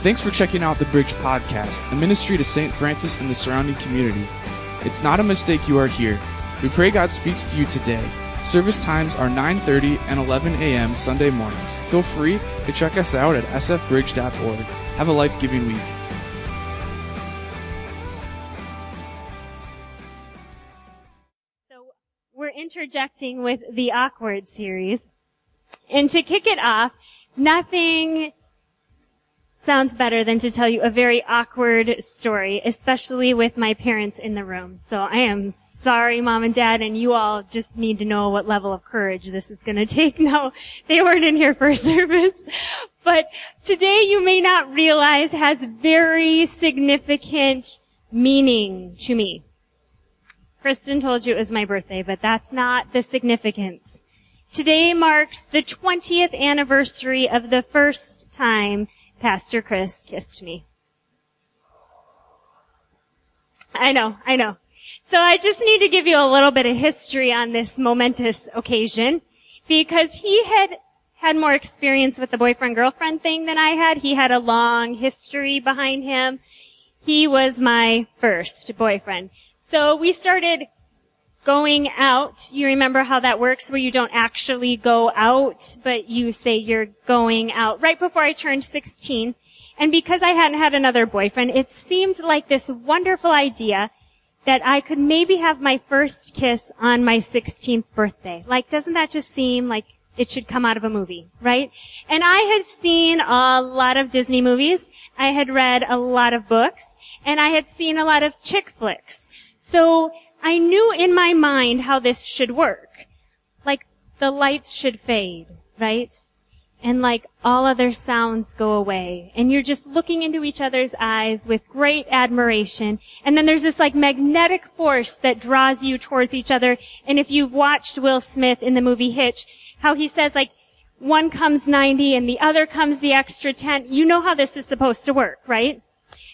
Thanks for checking out the Bridge Podcast, a ministry to St. Francis and the surrounding community. It's not a mistake you are here. We pray God speaks to you today. Service times are 9:30 and 11 a.m. Sunday mornings. Feel free to check us out at sfbridge.org. Have a life-giving week. So we're interjecting with the awkward series. And to kick it off, nothing sounds better than to tell you a very awkward story, especially with my parents in the room. So I am sorry, mom and dad, and you all just need to know what level of courage this is going to take. No, they weren't in here for service. But today you may not realize has very significant meaning to me. Kristen told you it was my birthday, but that's not the significance. Today marks the 20th anniversary of the first time Pastor Chris kissed me. I know, I know. So I just need to give you a little bit of history on this momentous occasion because he had had more experience with the boyfriend-girlfriend thing than I had. He had a long history behind him. He was my first boyfriend. So we started going out. You remember how that works where you don't actually go out, but you say you're going out right before I turned 16. And because I hadn't had another boyfriend, it seemed like this wonderful idea that I could maybe have my first kiss on my 16th birthday. Like, doesn't that just seem like it should come out of a movie, right? And I had seen a lot of Disney movies. I had read a lot of books and I had seen a lot of chick flicks. So I knew in my mind how this should work. Like the lights should fade, right? And like all other sounds go away. And you're just looking into each other's eyes with great admiration. And then there's this like magnetic force that draws you towards each other. And if you've watched Will Smith in the movie Hitch, how he says like, one comes 90 and the other comes the extra 10, you know how this is supposed to work, right?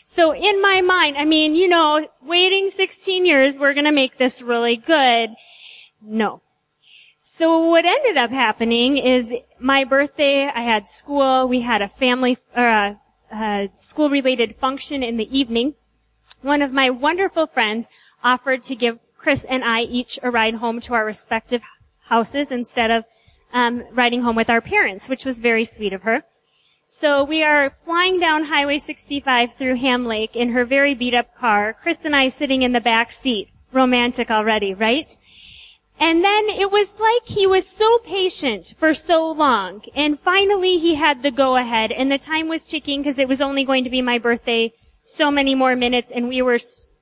So in my mind, I mean, you know, waiting 16 years, we're gonna make this really good. No. So what ended up happening is my birthday, I had school, we had a family, or a, a school related function in the evening. One of my wonderful friends offered to give Chris and I each a ride home to our respective houses instead of um, riding home with our parents, which was very sweet of her. So we are flying down Highway 65 through Ham Lake in her very beat up car, Chris and I sitting in the back seat. Romantic already, right? And then it was like he was so patient for so long. And finally he had the go ahead and the time was ticking because it was only going to be my birthday so many more minutes and we were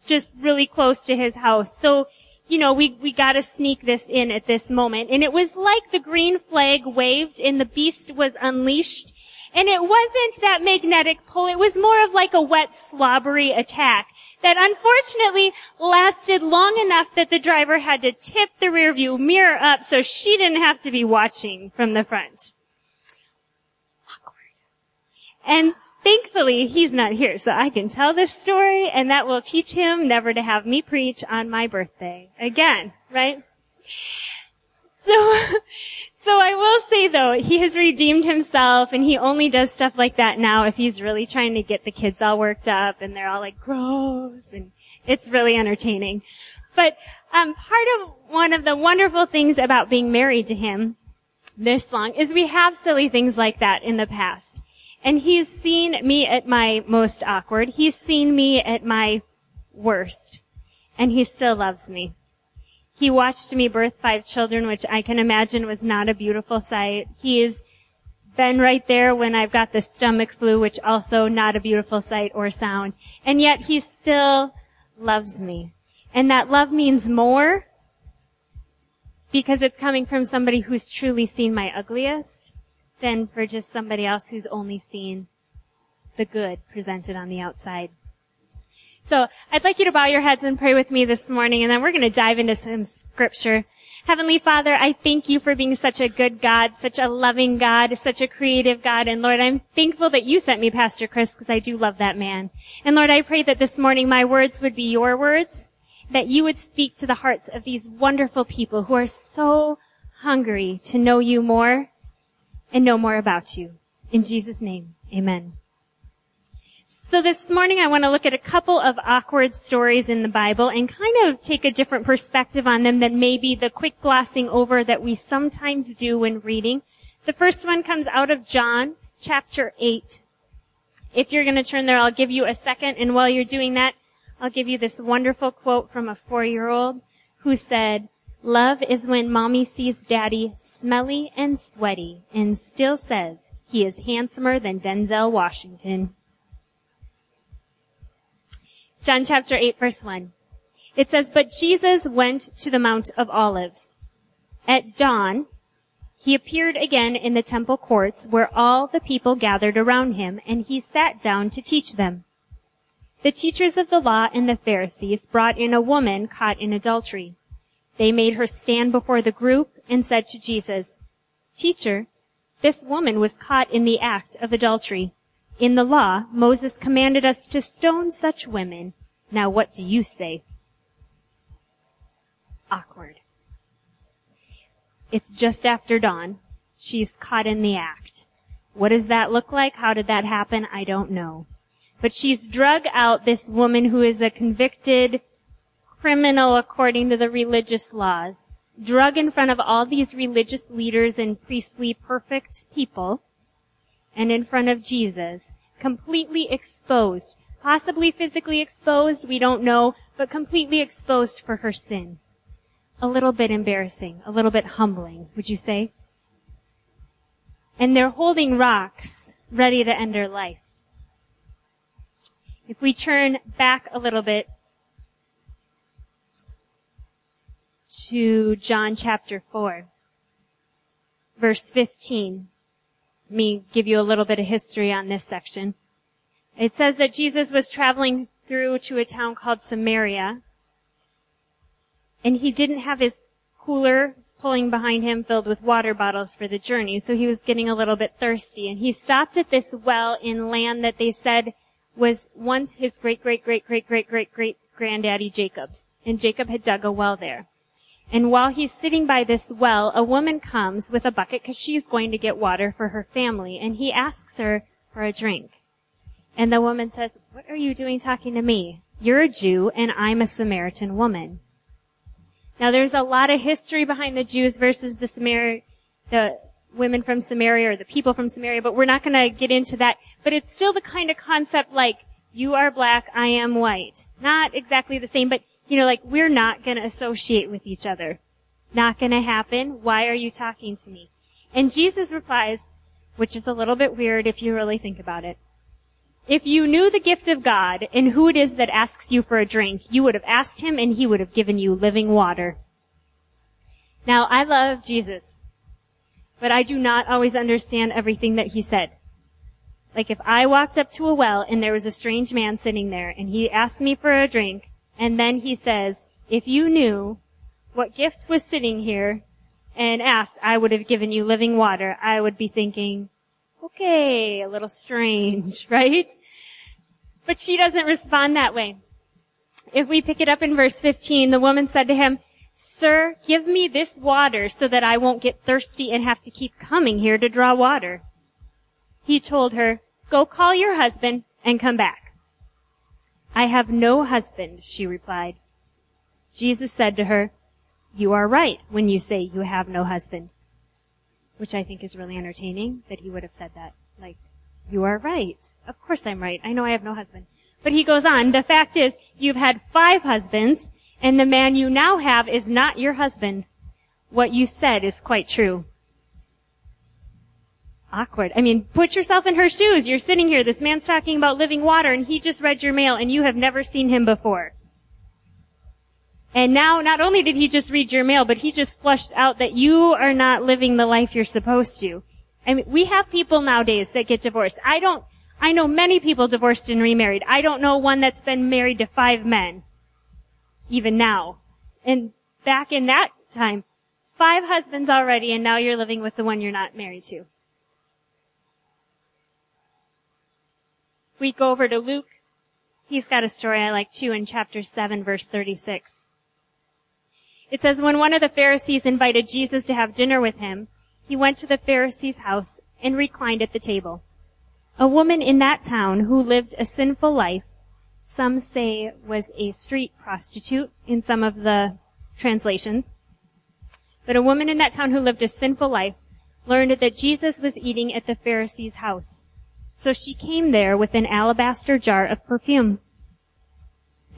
just really close to his house. So, you know, we, we gotta sneak this in at this moment. And it was like the green flag waved and the beast was unleashed and it wasn't that magnetic pull, it was more of like a wet, slobbery attack that unfortunately lasted long enough that the driver had to tip the rearview mirror up so she didn't have to be watching from the front. Awkward. And thankfully he's not here, so I can tell this story and that will teach him never to have me preach on my birthday. Again, right? So, so I will say though, he has redeemed himself and he only does stuff like that now if he's really trying to get the kids all worked up and they're all like gross and it's really entertaining. But um, part of one of the wonderful things about being married to him this long is we have silly things like that in the past. And he's seen me at my most awkward. He's seen me at my worst. And he still loves me. He watched me birth five children, which I can imagine was not a beautiful sight. He's been right there when I've got the stomach flu, which also not a beautiful sight or sound. And yet he still loves me. And that love means more because it's coming from somebody who's truly seen my ugliest than for just somebody else who's only seen the good presented on the outside. So I'd like you to bow your heads and pray with me this morning and then we're going to dive into some scripture. Heavenly Father, I thank you for being such a good God, such a loving God, such a creative God. And Lord, I'm thankful that you sent me Pastor Chris because I do love that man. And Lord, I pray that this morning my words would be your words, that you would speak to the hearts of these wonderful people who are so hungry to know you more and know more about you. In Jesus' name, amen. So this morning I want to look at a couple of awkward stories in the Bible and kind of take a different perspective on them than maybe the quick glossing over that we sometimes do when reading. The first one comes out of John chapter 8. If you're going to turn there, I'll give you a second and while you're doing that, I'll give you this wonderful quote from a four-year-old who said, Love is when mommy sees daddy smelly and sweaty and still says he is handsomer than Denzel Washington. John chapter 8 verse 1. It says, But Jesus went to the Mount of Olives. At dawn, he appeared again in the temple courts where all the people gathered around him and he sat down to teach them. The teachers of the law and the Pharisees brought in a woman caught in adultery. They made her stand before the group and said to Jesus, Teacher, this woman was caught in the act of adultery. In the law, Moses commanded us to stone such women. Now what do you say? Awkward. It's just after dawn. She's caught in the act. What does that look like? How did that happen? I don't know. But she's drug out this woman who is a convicted criminal according to the religious laws, drug in front of all these religious leaders and priestly perfect people, and in front of Jesus, completely exposed, possibly physically exposed, we don't know, but completely exposed for her sin. A little bit embarrassing, a little bit humbling, would you say? And they're holding rocks ready to end her life. If we turn back a little bit to John chapter 4, verse 15 me give you a little bit of history on this section. It says that Jesus was traveling through to a town called Samaria, and he didn't have his cooler pulling behind him filled with water bottles for the journey, so he was getting a little bit thirsty. And he stopped at this well in land that they said was once his great great great great great great great granddaddy Jacob's. And Jacob had dug a well there. And while he's sitting by this well, a woman comes with a bucket because she's going to get water for her family. And he asks her for a drink. And the woman says, what are you doing talking to me? You're a Jew and I'm a Samaritan woman. Now there's a lot of history behind the Jews versus the Samar, the women from Samaria or the people from Samaria, but we're not going to get into that. But it's still the kind of concept like, you are black, I am white. Not exactly the same, but you know, like we're not going to associate with each other. Not going to happen. Why are you talking to me? And Jesus replies, which is a little bit weird if you really think about it. If you knew the gift of God and who it is that asks you for a drink, you would have asked him and he would have given you living water. Now, I love Jesus, but I do not always understand everything that he said. Like if I walked up to a well and there was a strange man sitting there and he asked me for a drink, and then he says, if you knew what gift was sitting here and asked, I would have given you living water, I would be thinking, okay, a little strange, right? But she doesn't respond that way. If we pick it up in verse 15, the woman said to him, Sir, give me this water so that I won't get thirsty and have to keep coming here to draw water. He told her, Go call your husband and come back. I have no husband, she replied. Jesus said to her, you are right when you say you have no husband. Which I think is really entertaining that he would have said that. Like, you are right. Of course I'm right. I know I have no husband. But he goes on, the fact is, you've had five husbands, and the man you now have is not your husband. What you said is quite true awkward. I mean, put yourself in her shoes. You're sitting here. This man's talking about living water and he just read your mail and you have never seen him before. And now, not only did he just read your mail, but he just flushed out that you are not living the life you're supposed to. I mean, we have people nowadays that get divorced. I don't, I know many people divorced and remarried. I don't know one that's been married to five men. Even now. And back in that time, five husbands already and now you're living with the one you're not married to. We go over to Luke, he's got a story I like too in chapter 7 verse 36. It says, when one of the Pharisees invited Jesus to have dinner with him, he went to the Pharisee's house and reclined at the table. A woman in that town who lived a sinful life, some say was a street prostitute in some of the translations, but a woman in that town who lived a sinful life learned that Jesus was eating at the Pharisee's house. So she came there with an alabaster jar of perfume.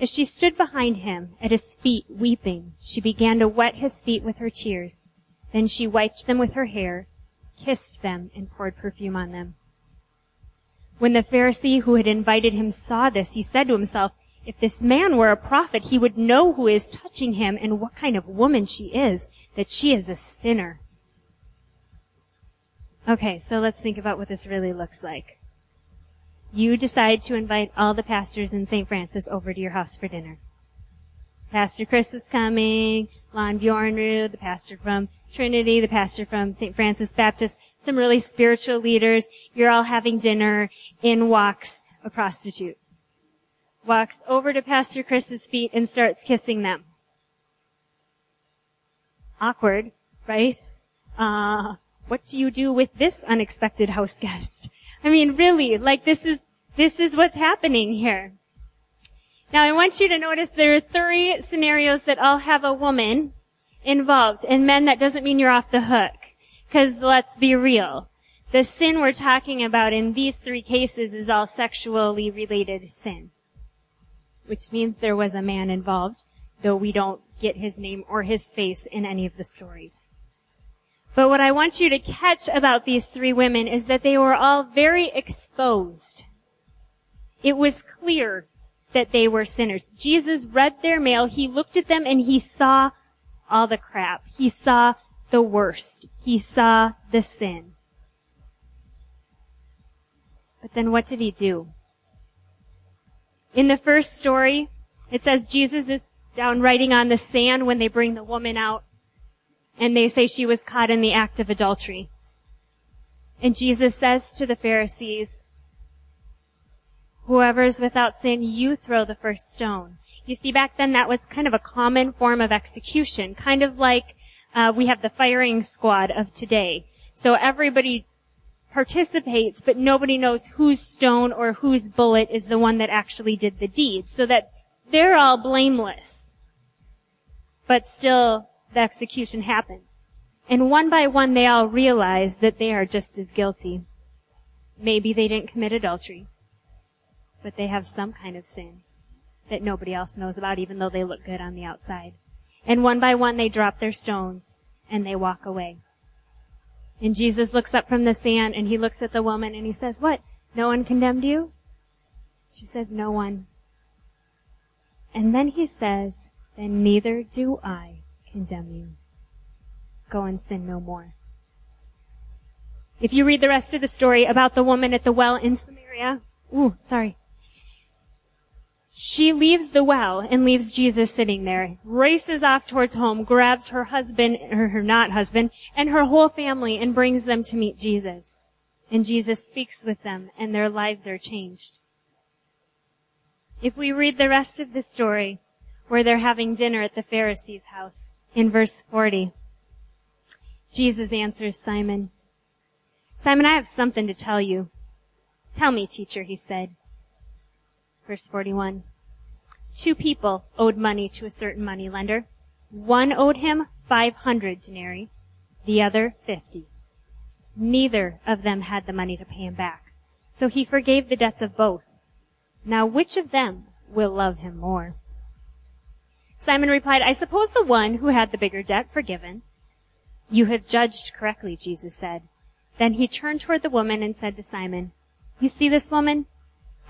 As she stood behind him at his feet weeping, she began to wet his feet with her tears. Then she wiped them with her hair, kissed them, and poured perfume on them. When the Pharisee who had invited him saw this, he said to himself, if this man were a prophet, he would know who is touching him and what kind of woman she is, that she is a sinner. Okay, so let's think about what this really looks like. You decide to invite all the pastors in St. Francis over to your house for dinner. Pastor Chris is coming, Lon Bjornrud, the pastor from Trinity, the pastor from St. Francis Baptist, some really spiritual leaders. You're all having dinner. In walks a prostitute. Walks over to Pastor Chris's feet and starts kissing them. Awkward, right? Uh, what do you do with this unexpected house guest? I mean, really, like this is, this is what's happening here. Now I want you to notice there are three scenarios that all have a woman involved. And men, that doesn't mean you're off the hook. Cause let's be real. The sin we're talking about in these three cases is all sexually related sin. Which means there was a man involved, though we don't get his name or his face in any of the stories. But what I want you to catch about these three women is that they were all very exposed. It was clear that they were sinners. Jesus read their mail, he looked at them and he saw all the crap. He saw the worst. He saw the sin. But then what did he do? In the first story, it says Jesus is down writing on the sand when they bring the woman out and they say she was caught in the act of adultery. And Jesus says to the Pharisees, whoever is without sin, you throw the first stone. You see, back then that was kind of a common form of execution, kind of like uh, we have the firing squad of today. So everybody participates, but nobody knows whose stone or whose bullet is the one that actually did the deed, so that they're all blameless. But still, the execution happens. And one by one they all realize that they are just as guilty. Maybe they didn't commit adultery, but they have some kind of sin that nobody else knows about even though they look good on the outside. And one by one they drop their stones and they walk away. And Jesus looks up from the sand and he looks at the woman and he says, what? No one condemned you? She says, no one. And then he says, then neither do I condemn you. Go and sin no more. If you read the rest of the story about the woman at the well in Samaria, ooh, sorry. She leaves the well and leaves Jesus sitting there, races off towards home, grabs her husband, or her not husband, and her whole family and brings them to meet Jesus. And Jesus speaks with them and their lives are changed. If we read the rest of the story, where they're having dinner at the Pharisee's house, in verse 40. Jesus answers Simon, Simon, I have something to tell you. Tell me, teacher, he said. Verse 41. Two people owed money to a certain money lender. One owed him 500 denarii, the other 50. Neither of them had the money to pay him back. So he forgave the debts of both. Now which of them will love him more? Simon replied, I suppose the one who had the bigger debt forgiven. You have judged correctly, Jesus said. Then he turned toward the woman and said to Simon, You see this woman?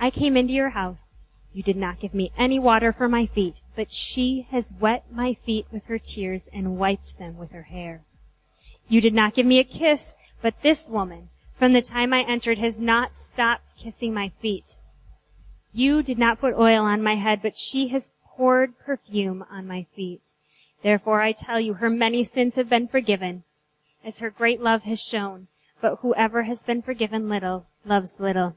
I came into your house. You did not give me any water for my feet, but she has wet my feet with her tears and wiped them with her hair. You did not give me a kiss, but this woman, from the time I entered, has not stopped kissing my feet. You did not put oil on my head, but she has poured perfume on my feet. Therefore I tell you, her many sins have been forgiven, as her great love has shown. But whoever has been forgiven little, loves little.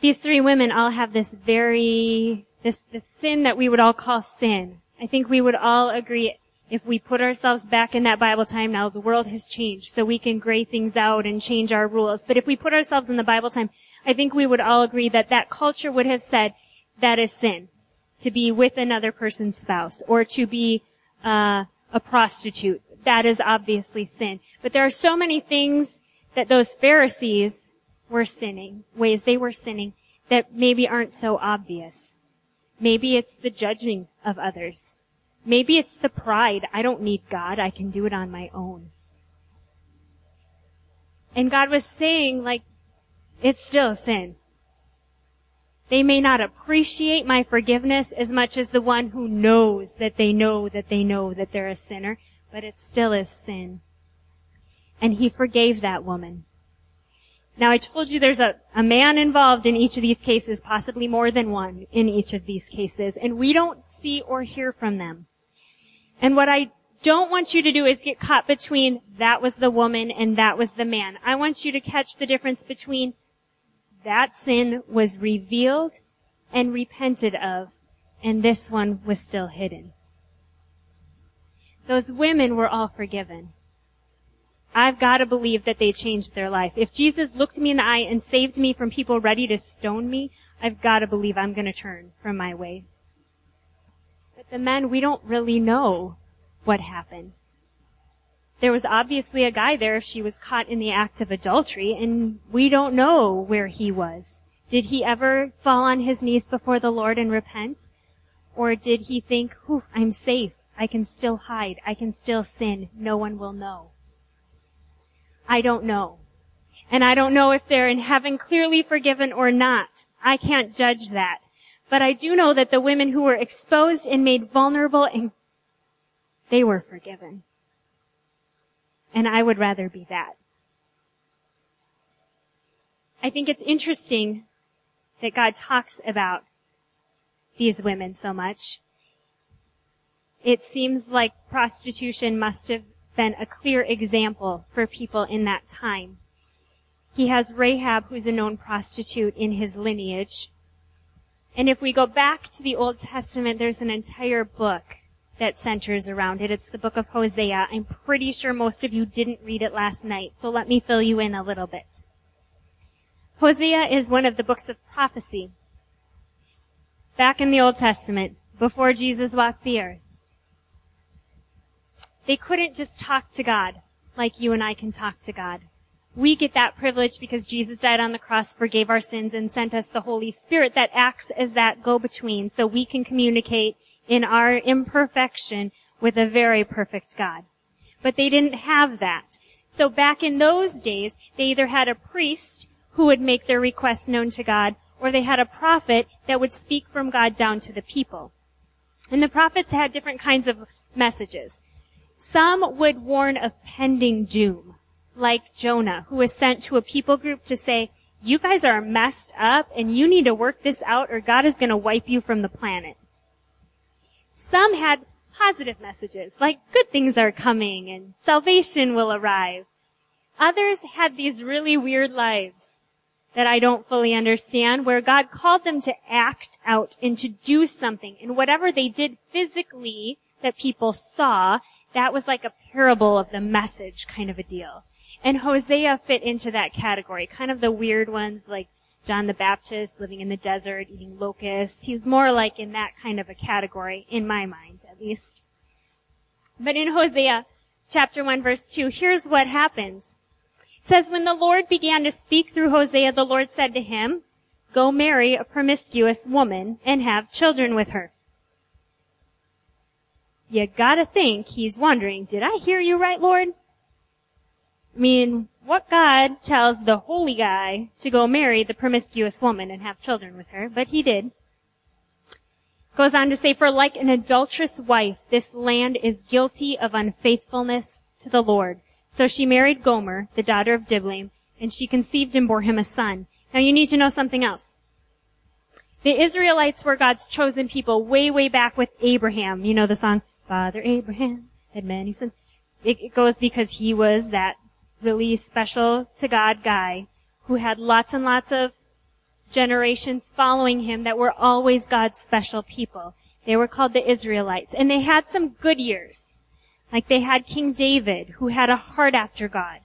These three women all have this very, this, this sin that we would all call sin. I think we would all agree if we put ourselves back in that Bible time now, the world has changed, so we can gray things out and change our rules. But if we put ourselves in the Bible time, I think we would all agree that that culture would have said that is sin. To be with another person's spouse, or to be, uh, a prostitute. That is obviously sin. But there are so many things that those Pharisees were sinning, ways they were sinning, that maybe aren't so obvious. Maybe it's the judging of others. Maybe it's the pride. I don't need God. I can do it on my own. And God was saying like, it's still sin. They may not appreciate my forgiveness as much as the one who knows that they know that they know that they're a sinner, but it still is sin. And he forgave that woman. Now I told you there's a, a man involved in each of these cases, possibly more than one in each of these cases, and we don't see or hear from them. And what I don't want you to do is get caught between that was the woman and that was the man. I want you to catch the difference between that sin was revealed and repented of, and this one was still hidden. Those women were all forgiven. I've got to believe that they changed their life. If Jesus looked me in the eye and saved me from people ready to stone me, I've got to believe I'm going to turn from my ways. But the men, we don't really know what happened. There was obviously a guy there if she was caught in the act of adultery, and we don't know where he was. Did he ever fall on his knees before the Lord and repent? Or did he think, whew, I'm safe. I can still hide. I can still sin. No one will know. I don't know. And I don't know if they're in heaven clearly forgiven or not. I can't judge that. But I do know that the women who were exposed and made vulnerable and they were forgiven. And I would rather be that. I think it's interesting that God talks about these women so much. It seems like prostitution must have been a clear example for people in that time. He has Rahab, who's a known prostitute in his lineage. And if we go back to the Old Testament, there's an entire book that centers around it. It's the book of Hosea. I'm pretty sure most of you didn't read it last night, so let me fill you in a little bit. Hosea is one of the books of prophecy. Back in the Old Testament, before Jesus walked the earth. They couldn't just talk to God like you and I can talk to God. We get that privilege because Jesus died on the cross, forgave our sins, and sent us the Holy Spirit that acts as that go-between so we can communicate in our imperfection with a very perfect God. But they didn't have that. So back in those days, they either had a priest who would make their requests known to God, or they had a prophet that would speak from God down to the people. And the prophets had different kinds of messages. Some would warn of pending doom, like Jonah, who was sent to a people group to say, you guys are messed up and you need to work this out or God is going to wipe you from the planet. Some had positive messages, like good things are coming and salvation will arrive. Others had these really weird lives that I don't fully understand, where God called them to act out and to do something. And whatever they did physically that people saw, that was like a parable of the message kind of a deal. And Hosea fit into that category, kind of the weird ones like John the Baptist living in the desert, eating locusts. He's more like in that kind of a category, in my mind at least. But in Hosea chapter 1 verse 2, here's what happens. It says, when the Lord began to speak through Hosea, the Lord said to him, go marry a promiscuous woman and have children with her you gotta think he's wondering, did I hear you right, Lord? Mean, what God tells the holy guy to go marry the promiscuous woman and have children with her, but he did. Goes on to say, for like an adulterous wife, this land is guilty of unfaithfulness to the Lord. So she married Gomer, the daughter of Diblaim, and she conceived and bore him a son. Now you need to know something else. The Israelites were God's chosen people way, way back with Abraham. You know the song, Father Abraham had many sons. It goes because he was that really special to God guy who had lots and lots of generations following him that were always God's special people. They were called the Israelites and they had some good years. Like they had King David, who had a heart after God,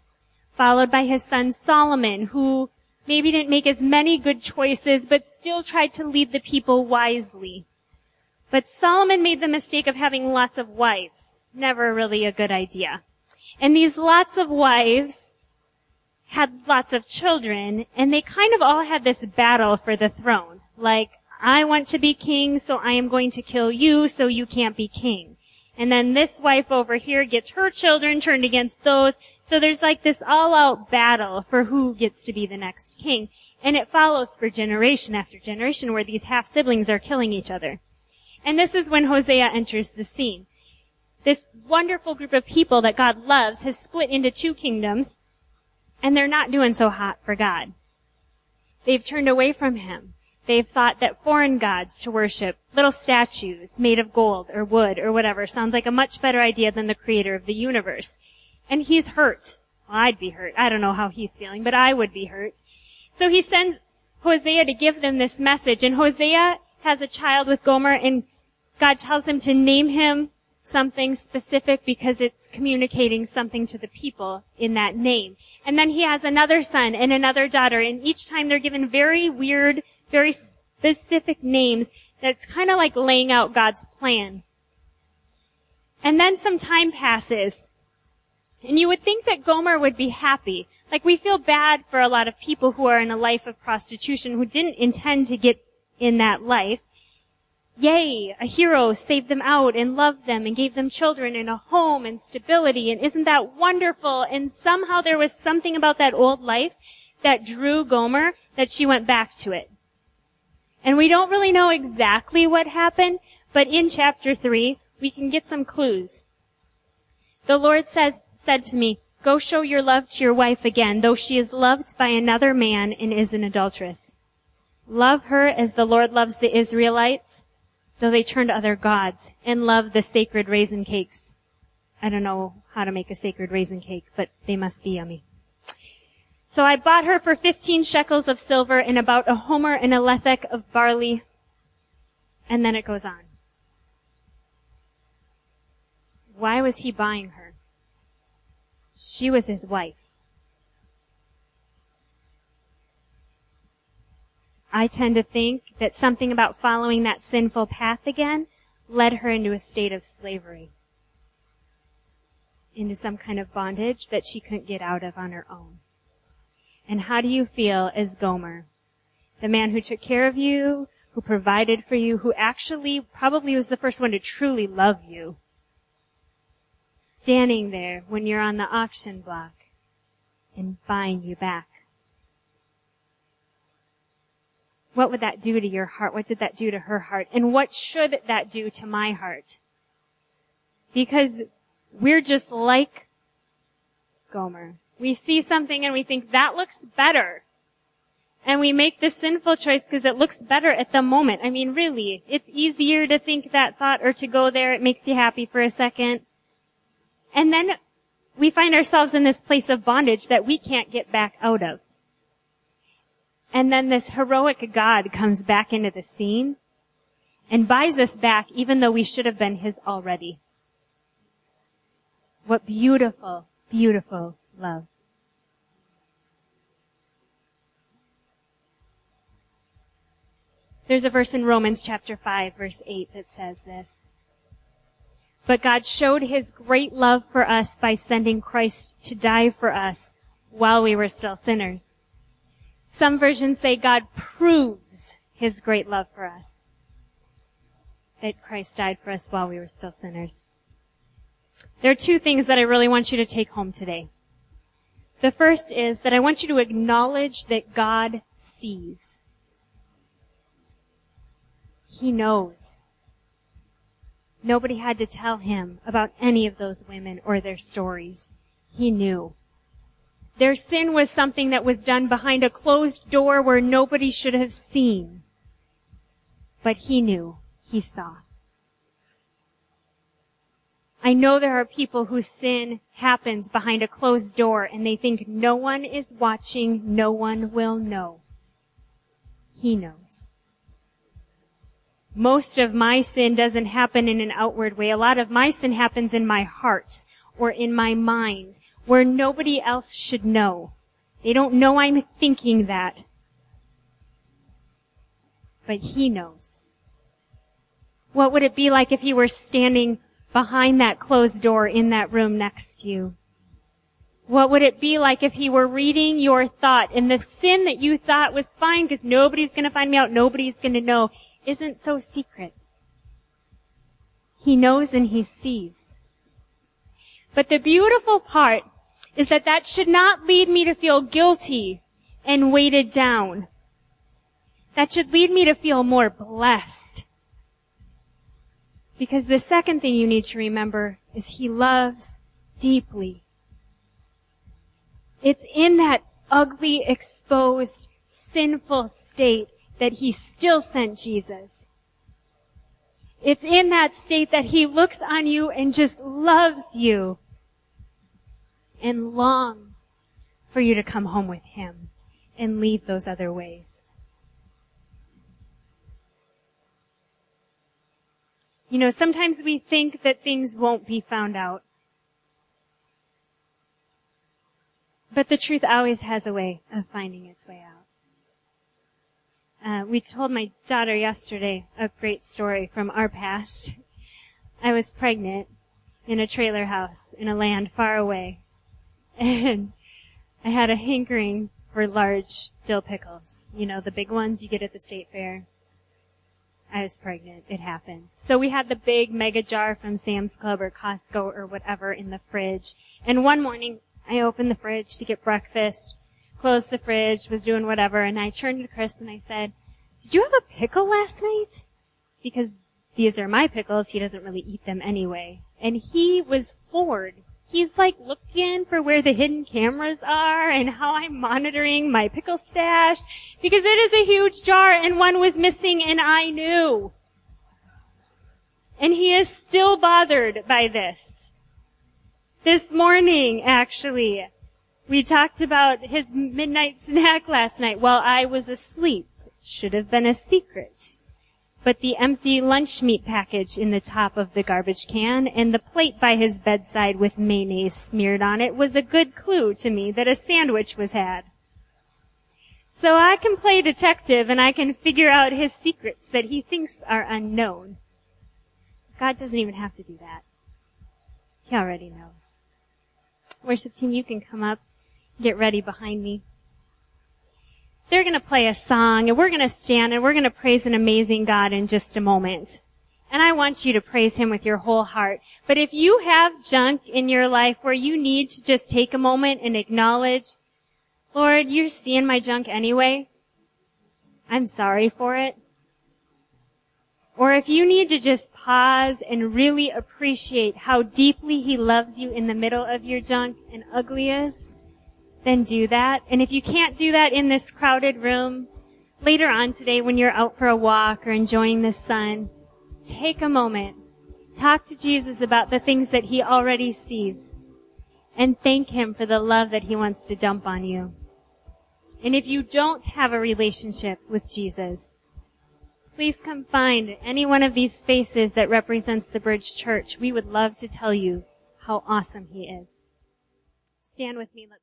followed by his son Solomon, who maybe didn't make as many good choices, but still tried to lead the people wisely. But Solomon made the mistake of having lots of wives. Never really a good idea. And these lots of wives had lots of children, and they kind of all had this battle for the throne. Like, I want to be king, so I am going to kill you, so you can't be king. And then this wife over here gets her children turned against those. So there's like this all out battle for who gets to be the next king. And it follows for generation after generation where these half siblings are killing each other. And this is when Hosea enters the scene. This wonderful group of people that God loves has split into two kingdoms and they're not doing so hot for God. They've turned away from Him. They've thought that foreign gods to worship, little statues made of gold or wood or whatever, sounds like a much better idea than the creator of the universe. And he's hurt. Well, I'd be hurt. I don't know how he's feeling, but I would be hurt. So he sends Hosea to give them this message, and Hosea has a child with Gomer, and God tells him to name him something specific because it's communicating something to the people in that name. And then he has another son and another daughter, and each time they're given very weird very specific names that's kind of like laying out God's plan. And then some time passes. And you would think that Gomer would be happy. Like we feel bad for a lot of people who are in a life of prostitution who didn't intend to get in that life. Yay, a hero saved them out and loved them and gave them children and a home and stability and isn't that wonderful? And somehow there was something about that old life that drew Gomer that she went back to it. And we don't really know exactly what happened, but in chapter 3, we can get some clues. The Lord says, said to me, Go show your love to your wife again, though she is loved by another man and is an adulteress. Love her as the Lord loves the Israelites, though they turn to other gods, and love the sacred raisin cakes. I don't know how to make a sacred raisin cake, but they must be yummy. So I bought her for 15 shekels of silver and about a homer and a lethek of barley. And then it goes on. Why was he buying her? She was his wife. I tend to think that something about following that sinful path again led her into a state of slavery. Into some kind of bondage that she couldn't get out of on her own. And how do you feel as Gomer? The man who took care of you, who provided for you, who actually probably was the first one to truly love you. Standing there when you're on the auction block and buying you back. What would that do to your heart? What did that do to her heart? And what should that do to my heart? Because we're just like Gomer. We see something and we think that looks better. And we make the sinful choice because it looks better at the moment. I mean, really, it's easier to think that thought or to go there. It makes you happy for a second. And then we find ourselves in this place of bondage that we can't get back out of. And then this heroic God comes back into the scene and buys us back even though we should have been his already. What beautiful, beautiful love. There's a verse in Romans chapter 5 verse 8 that says this. But God showed his great love for us by sending Christ to die for us while we were still sinners. Some versions say God proves his great love for us. That Christ died for us while we were still sinners. There are two things that I really want you to take home today. The first is that I want you to acknowledge that God sees. He knows. Nobody had to tell him about any of those women or their stories. He knew. Their sin was something that was done behind a closed door where nobody should have seen. But he knew. He saw. I know there are people whose sin happens behind a closed door and they think no one is watching, no one will know. He knows. most of my sin doesn't happen in an outward way. A lot of my sin happens in my heart or in my mind where nobody else should know. They don't know I'm thinking that. But he knows. What would it be like if he were standing behind that closed door in that room next to you? What would it be like if he were reading your thought and the sin that you thought was fine because nobody's going to find me out, nobody's going to know, isn't so secret? He knows and he sees. But the beautiful part is that that should not lead me to feel guilty and weighted down. That should lead me to feel more blessed. Because the second thing you need to remember is he loves deeply. It's in that ugly, exposed, sinful state that he still sent Jesus. It's in that state that he looks on you and just loves you and longs for you to come home with him and leave those other ways. You know, sometimes we think that things won't be found out. But the truth always has a way of finding its way out. Uh, we told my daughter yesterday a great story from our past. I was pregnant in a trailer house in a land far away. And I had a hankering for large dill pickles. You know, the big ones you get at the state fair. I was pregnant. It happens. So we had the big mega jar from Sam's Club or Costco or whatever in the fridge. And one morning I opened the fridge to get breakfast, closed the fridge, was doing whatever, and I turned to Chris and I said, did you have a pickle last night? Because these are my pickles, he doesn't really eat them anyway. And he was floored. He's like looking for where the hidden cameras are and how I'm monitoring my pickle stash because it is a huge jar and one was missing and I knew. And he is still bothered by this. This morning, actually, we talked about his midnight snack last night while I was asleep. Should have been a secret. But the empty lunch meat package in the top of the garbage can and the plate by his bedside with mayonnaise smeared on it was a good clue to me that a sandwich was had. So I can play detective and I can figure out his secrets that he thinks are unknown. God doesn't even have to do that. He already knows. Worship team, you can come up, get ready behind me. They're gonna play a song and we're gonna stand and we're gonna praise an amazing God in just a moment. And I want you to praise Him with your whole heart. But if you have junk in your life where you need to just take a moment and acknowledge, Lord, you're seeing my junk anyway. I'm sorry for it. Or if you need to just pause and really appreciate how deeply He loves you in the middle of your junk and ugliest, then do that. And if you can't do that in this crowded room, later on today when you're out for a walk or enjoying the sun, take a moment. Talk to Jesus about the things that He already sees. And thank Him for the love that He wants to dump on you. And if you don't have a relationship with Jesus, Please come find any one of these faces that represents the Bridge Church. We would love to tell you how awesome he is. Stand with me. Let's.